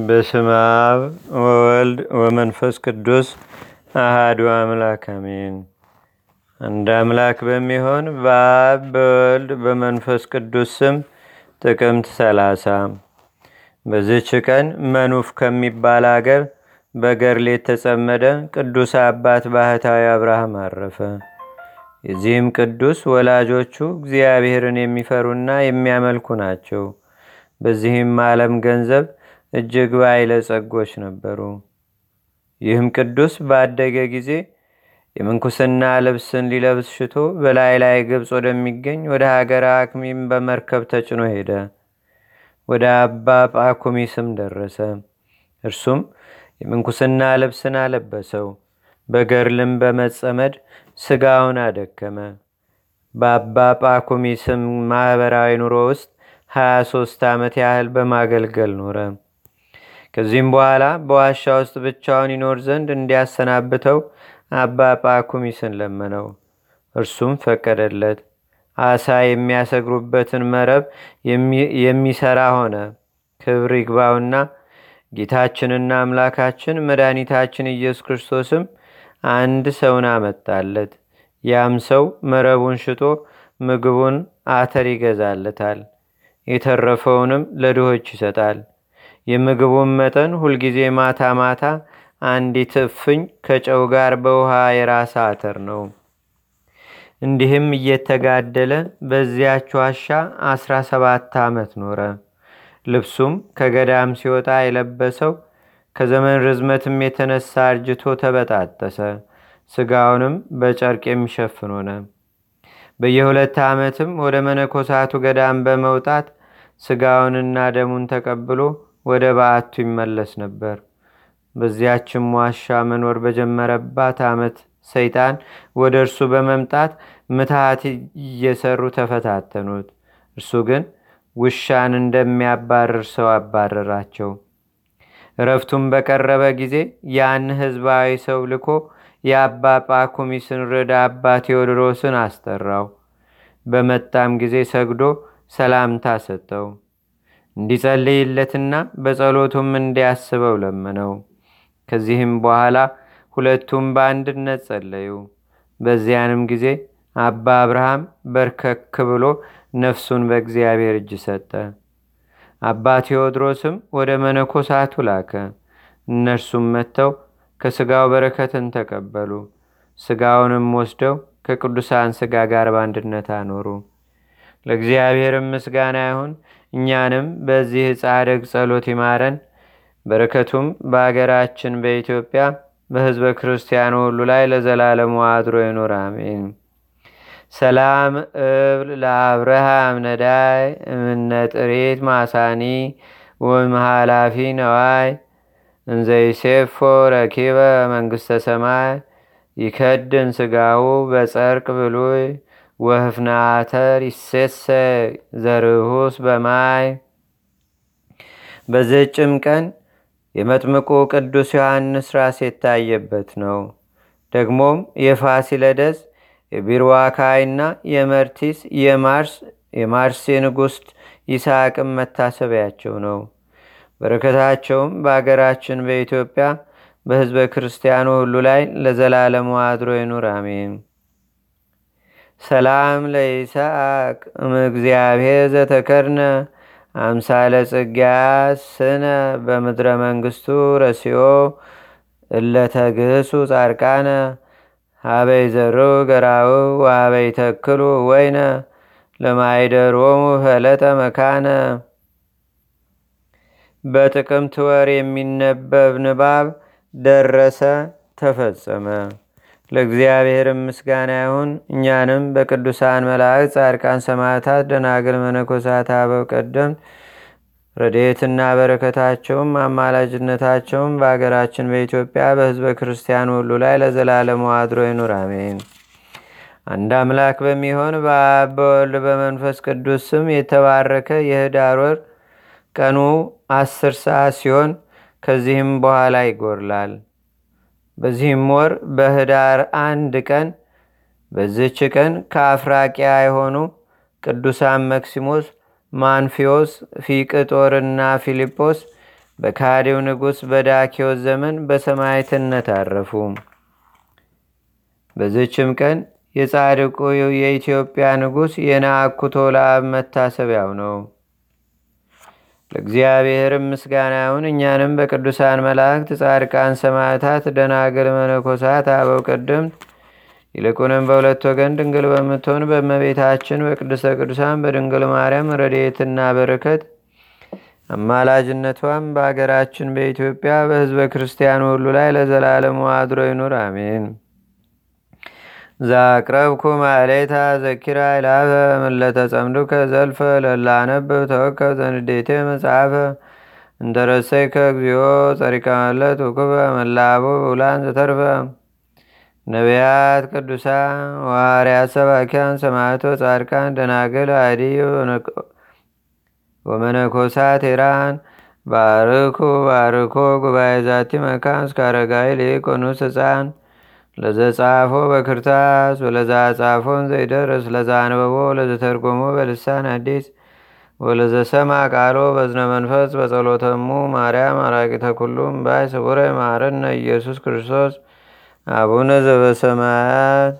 በስመ አብ ወወልድ ወመንፈስ ቅዱስ አሃዱ አምላክ አሜን። አንድ አምላክ በሚሆን በአብ በወልድ በመንፈስ ቅዱስ ስም ጥቅምት ሰላሳ በዚች ቀን መኑፍ ከሚባል አገር በገርሌ የተጸመደ ቅዱስ አባት ባህታዊ አብርሃም አረፈ። የዚህም ቅዱስ ወላጆቹ እግዚአብሔርን የሚፈሩና የሚያመልኩ ናቸው። በዚህም ዓለም ገንዘብ እጅግ ባለጸጎች ነበሩ። ይህም ቅዱስ ባደገ ጊዜ የምንኩስና ልብስን ሊለብስ ሽቶ በላይ ላይ ግብፅ ወደሚገኝ ወደ ሀገር አክሚም በመርከብ ተጭኖ ሄደ። ወደ አባ ጳኩሚስም ደረሰ። እርሱም የምንኩስና ልብስን አለበሰው። በገርልም በመጸመድ ስጋውን አደከመ። በአባ ጳኩሚስም ማኅበራዊ ኑሮ ውስጥ 23 ዓመት ያህል በማገልገል ኖረ። ከዚህም በኋላ በዋሻ ውስጥ ብቻውን ይኖር ዘንድ እንዲያሰናብተው አባ ጳኩሚስን ለመነው። እርሱም ፈቀደለት። አሳ የሚያሰግሩበትን መረብ የሚሰራ ሆነ። ክብር ይግባውና ጌታችንና አምላካችን መድኃኒታችን ኢየሱስ ክርስቶስም አንድ ሰውን አመጣለት። ያም ሰው መረቡን ሽጦ ምግቡን አተር ይገዛለታል፣ የተረፈውንም ለድሆች ይሰጣል። የምግቡን መጠን ሁልጊዜ ማታ ማታ አንዲት እፍኝ ከጨው ጋር በውሃ የራስ አተር ነው። እንዲህም እየተጋደለ በዚያች ዋሻ አስራ ሰባት ዓመት ኖረ። ልብሱም ከገዳም ሲወጣ የለበሰው ከዘመን ርዝመትም የተነሳ አርጅቶ ተበጣጠሰ። ስጋውንም በጨርቅ የሚሸፍን ሆነ። በየሁለት ዓመትም ወደ መነኮሳቱ ገዳም በመውጣት ስጋውንና ደሙን ተቀብሎ ወደ በዓቱ ይመለስ ነበር። በዚያችም ዋሻ መኖር በጀመረባት ዓመት ሰይጣን ወደ እርሱ በመምጣት ምትሃት እየሰሩ ተፈታተኑት። እርሱ ግን ውሻን እንደሚያባርር ሰው አባረራቸው። እረፍቱም በቀረበ ጊዜ ያን ህዝባዊ ሰው ልኮ የአባ ጳኩሚስን ርዳ አባ ቴዎድሮስን አስጠራው። በመጣም ጊዜ ሰግዶ ሰላምታ ሰጠው። እንዲጸልይለትና በጸሎቱም እንዲያስበው ለመነው። ከዚህም በኋላ ሁለቱም በአንድነት ጸለዩ። በዚያንም ጊዜ አባ አብርሃም በርከክ ብሎ ነፍሱን በእግዚአብሔር እጅ ሰጠ። አባ ቴዎድሮስም ወደ መነኮሳቱ ላከ። እነርሱም መጥተው ከስጋው በረከትን ተቀበሉ። ስጋውንም ወስደው ከቅዱሳን ስጋ ጋር በአንድነት አኖሩ። ለእግዚአብሔርም ምስጋና ይሁን። እኛንም በዚህ ጻድቅ ጸሎት ይማረን። በረከቱም በአገራችን በኢትዮጵያ በህዝበ ክርስቲያኑ ሁሉ ላይ ለዘላለሙ አድሮ ይኑር፣ አሜን። ሰላም እብል ለአብርሃም ነዳይ እምነጥሬት ማሳኒ ወምሃላፊ ነዋይ እንዘይሴፎ ረኪበ መንግስተ ሰማይ ይከድን ስጋሁ በጸርቅ ብሉይ ወህፍናተር ይሴሰ ዘርሁስ በማይ በዘጭም ቀን የመጥምቁ ቅዱስ ዮሐንስ ራስ የታየበት ነው። ደግሞም የፋሲለደስ የቢርዋካይና የመርቲስ የማርስ የማርስ የንጉሥ ይስሐቅም መታሰቢያቸው ነው። በረከታቸውም በአገራችን በኢትዮጵያ በህዝበ ክርስቲያኑ ሁሉ ላይ ለዘላለሙ አድሮ ይኑር፣ አሜን። ሰላም ለይስሐቅ እምእግዚአብሔር ዘተከርነ አምሳለ ጽጊያ ስነ በምድረ መንግስቱ ረሲዮ እለተግህሱ ጻድቃነ ሀበይ ዘሩ ገራው ወሀበይ ተክሉ ወይነ ለማይደሮሙ ፈለጠ መካነ በጥቅምት ወር የሚነበብ ንባብ ደረሰ፣ ተፈጸመ። ለእግዚአብሔርም ምስጋና ይሁን። እኛንም በቅዱሳን መላእክት፣ ጻድቃን፣ ሰማዕታት፣ ደናግል፣ መነኮሳት፣ አበው ቀደምት ረድኤትና በረከታቸውም አማላጅነታቸውም በአገራችን በኢትዮጵያ በህዝበ ክርስቲያን ሁሉ ላይ ለዘላለሙ አድሮ ይኑር፣ አሜን። አንድ አምላክ በሚሆን በአብ በወልድ በመንፈስ ቅዱስ ስም የተባረከ የህዳር ወር ቀኑ አስር ሰዓት ሲሆን ከዚህም በኋላ ይጎርላል። በዚህም ወር በህዳር አንድ ቀን በዝች ቀን ከአፍራቂያ የሆኑ ቅዱሳን መክሲሞስ፣ ማንፊዮስ፣ ፊቅጦርና ፊልጶስ በካዲው ንጉሥ በዳኪዎስ ዘመን በሰማዕትነት አረፉ። በዝችም ቀን የጻድቁ የኢትዮጵያ ንጉሥ የናኩቶ ለአብ መታሰቢያው ነው። ለእግዚአብሔርም ምስጋና ይሁን። እኛንም በቅዱሳን መላእክት፣ ጻድቃን፣ ሰማዕታት፣ ደናግል፣ መነኮሳት፣ አበው ቀደምት ይልቁንም በሁለት ወገን ድንግል በምትሆን በእመቤታችን በቅድስተ ቅዱሳን በድንግል ማርያም ረድኤትና በረከት አማላጅነቷም በአገራችን በኢትዮጵያ በሕዝበ ክርስቲያኑ ሁሉ ላይ ለዘላለሙ አድሮ ይኑር፣ አሜን። ዛቅረብኩ ማሌታ ዘኪራ ይላፈ ምለተጸምዱከ ዘልፈ ለላነብብ ተወከብ ዘንዴቴ መጽሐፈ። እንተረሰይከ እግዚኦ ጸሪቀ መለት ውክበ መላቡ ብውላን ዘተርፈ። ነቢያት፣ ቅዱሳን፣ ዋርያት፣ ሰባኪያን፣ ሰማዕቶ፣ ጻድቃን፣ ደናግል፣ አዲ ወመነኮሳት ሄራን ባርኩ ባርኮ ጉባኤ ዛቲ መካን እስከ አረጋዊ ሊቆኑስ ህፃን ለዘጻፎ በክርታስ ወለዛ ጻፎን ዘይደርስ ለዛ አንበቦ ለዘተርጎሞ በልሳን አዲስ ወለዘሰማ ቃሎ በዝነ መንፈስ በጸሎተሙ ማርያም አራቂተ ኩሉም ባይ ስቡረ ማረነ ኢየሱስ ክርስቶስ አቡነ ዘበሰማያት